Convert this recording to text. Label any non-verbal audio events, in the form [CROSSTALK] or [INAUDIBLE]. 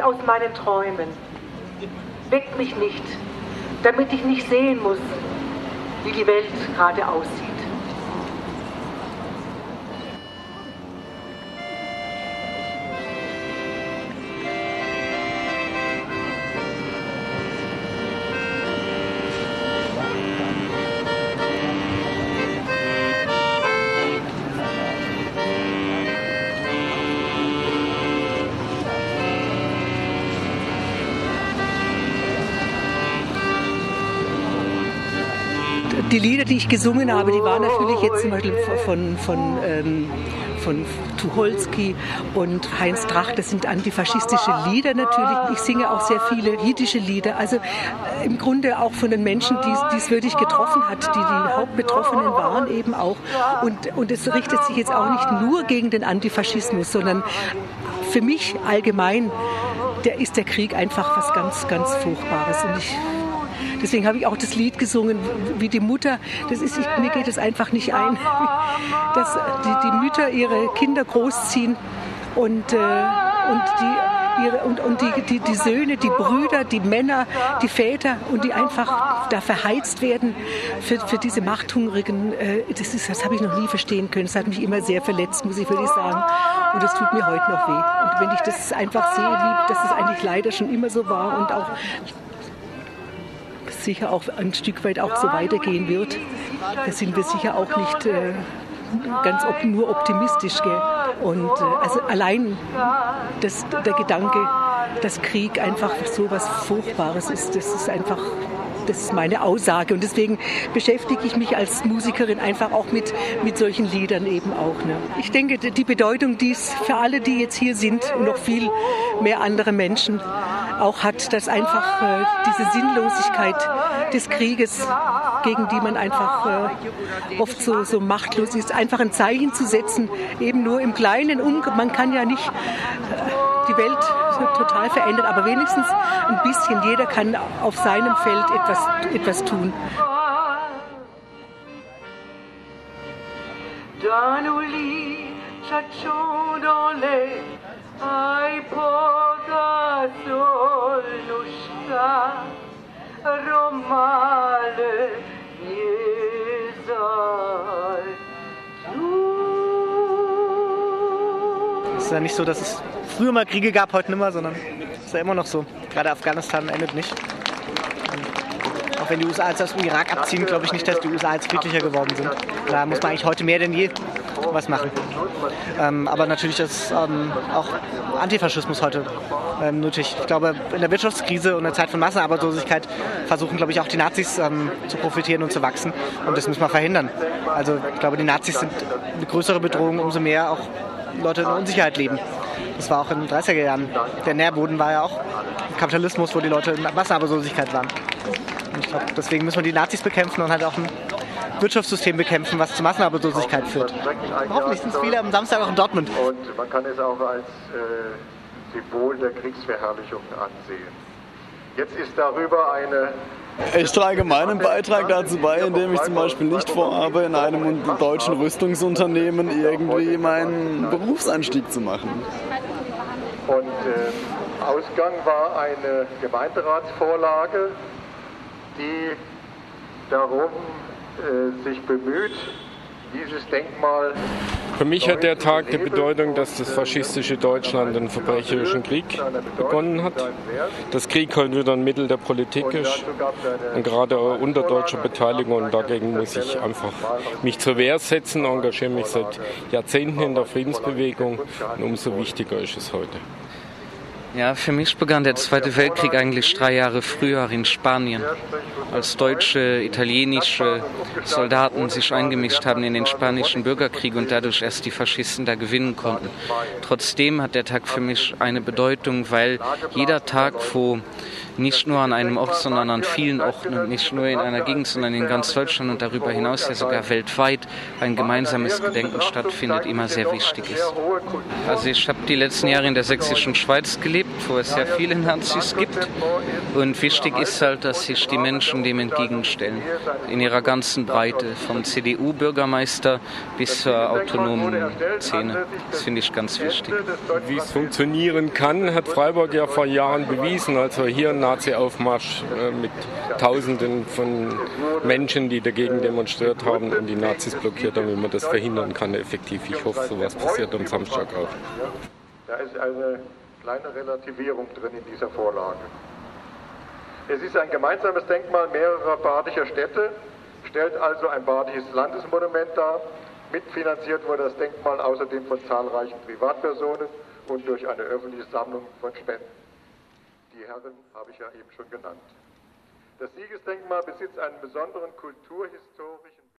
nicht aus meinen Träumen. Weckt mich nicht, damit ich nicht sehen muss, wie die Welt gerade aussieht. Die Lieder, die ich gesungen habe, die waren natürlich jetzt zum Beispiel von, von, ähm, von Tucholsky und Heinz Drach. Das sind antifaschistische Lieder natürlich. Ich singe auch sehr viele jiddische Lieder. Also äh, im Grunde auch von den Menschen, die es wirklich getroffen hat, die die Hauptbetroffenen waren eben auch. Und, und es richtet sich jetzt auch nicht nur gegen den Antifaschismus, sondern für mich allgemein der ist der Krieg einfach was ganz, ganz Furchtbares. Und ich Deswegen habe ich auch das Lied gesungen, wie die Mutter. Das ist, ich, mir geht es einfach nicht ein, [LAUGHS] dass die, die Mütter ihre Kinder großziehen und, äh, und die ihre, und, und die, die, die Söhne, die Brüder, die Männer, die Väter und die einfach da verheizt werden für, für diese Machthungrigen. Äh, das, ist, das habe ich noch nie verstehen können. Das hat mich immer sehr verletzt, muss ich wirklich sagen. Und das tut mir heute noch weh. Und wenn ich das einfach sehe, wie, dass es eigentlich leider schon immer so war und auch sicher auch ein Stück weit auch so weitergehen wird. Da sind wir sicher auch nicht äh, ganz op nur optimistisch. Gell? Und äh, also allein das, der Gedanke, dass Krieg einfach so was Furchtbares ist, das ist einfach das ist meine Aussage. Und deswegen beschäftige ich mich als Musikerin einfach auch mit, mit solchen Liedern eben auch. Ne? Ich denke, die Bedeutung, die es für alle, die jetzt hier sind und noch viel mehr andere Menschen auch hat, dass einfach äh, diese Sinnlosigkeit des Krieges, gegen die man einfach äh, oft so, so machtlos ist, einfach ein Zeichen zu setzen, eben nur im Kleinen. Man kann ja nicht äh, die Welt total verändern, aber wenigstens ein bisschen. Jeder kann auf seinem Feld etwas, etwas tun. Danuli, ai Es ist ja nicht so, dass es früher mal Kriege gab, heute nicht mehr, sondern es ist ja immer noch so. Gerade Afghanistan endet nicht wenn die USA jetzt aus dem Irak abziehen, glaube ich nicht, dass die USA jetzt friedlicher geworden sind. Da muss man eigentlich heute mehr denn je was machen. Ähm, aber natürlich ist ähm, auch Antifaschismus heute ähm, nötig. Ich glaube, in der Wirtschaftskrise und der Zeit von Massenarbeitslosigkeit versuchen, glaube ich, auch die Nazis ähm, zu profitieren und zu wachsen. Und das müssen wir verhindern. Also ich glaube, die Nazis sind eine größere Bedrohung, umso mehr auch Leute in Unsicherheit leben. Das war auch in den 30er Jahren. Der Nährboden war ja auch Kapitalismus, wo die Leute in Massenarbeitslosigkeit waren. Und ich glaube, deswegen müssen wir die Nazis bekämpfen und halt auch ein Wirtschaftssystem bekämpfen, was zu Massenarbeitslosigkeit führt. Hoffentlich sind es viele am Samstag auch in Dortmund. Und man kann es auch als äh, Symbol der Kriegsverherrlichung ansehen. Jetzt ist darüber eine ich trage meinen Beitrag dazu bei, indem ich zum Beispiel nicht vorhabe, in einem deutschen Rüstungsunternehmen irgendwie meinen Berufseinstieg zu machen. Und äh, Ausgang war eine Gemeinderatsvorlage, die darum sich bemüht, dieses Denkmal. Für mich hat der Tag die Bedeutung, dass das faschistische Deutschland einen verbrecherischen Krieg begonnen hat. Dass Krieg heute wieder ein Mittel der Politik ist und gerade unter deutscher Beteiligung. Und dagegen muss ich einfach mich zur Wehr setzen, engagiere mich seit Jahrzehnten in der Friedensbewegung und umso wichtiger ist es heute. Ja, für mich begann der Zweite Weltkrieg eigentlich drei Jahre früher in Spanien, als deutsche, italienische Soldaten sich eingemischt haben in den spanischen Bürgerkrieg und dadurch erst die Faschisten da gewinnen konnten. Trotzdem hat der Tag für mich eine Bedeutung, weil jeder Tag, wo nicht nur an einem Ort, sondern an vielen Orten und nicht nur in einer Gegend, sondern in ganz Deutschland und darüber hinaus ja sogar weltweit ein gemeinsames Gedenken stattfindet, immer sehr wichtig ist. Also ich habe die letzten Jahre in der sächsischen Schweiz gelebt lebt, wo es sehr viele Nazis gibt. Und wichtig ist halt, dass sich die Menschen dem entgegenstellen. In ihrer ganzen Breite, vom CDU-Bürgermeister bis zur autonomen Szene. Das finde ich ganz wichtig. Wie es funktionieren kann, hat Freiburg ja vor Jahren bewiesen. Also hier ein Nazi-Aufmarsch äh, mit Tausenden von Menschen, die dagegen demonstriert haben und die Nazis blockiert haben, wie man das verhindern kann effektiv. Ich hoffe, sowas passiert am Samstag auch. Da ist eine kleine Relativierung drin in dieser Vorlage. Es ist ein gemeinsames Denkmal mehrerer badischer Städte, stellt also ein badisches Landesmonument dar. Mitfinanziert wurde das Denkmal außerdem von zahlreichen Privatpersonen und durch eine öffentliche Sammlung von Spenden. Die Herren habe ich ja eben schon genannt. Das Siegesdenkmal besitzt einen besonderen kulturhistorischen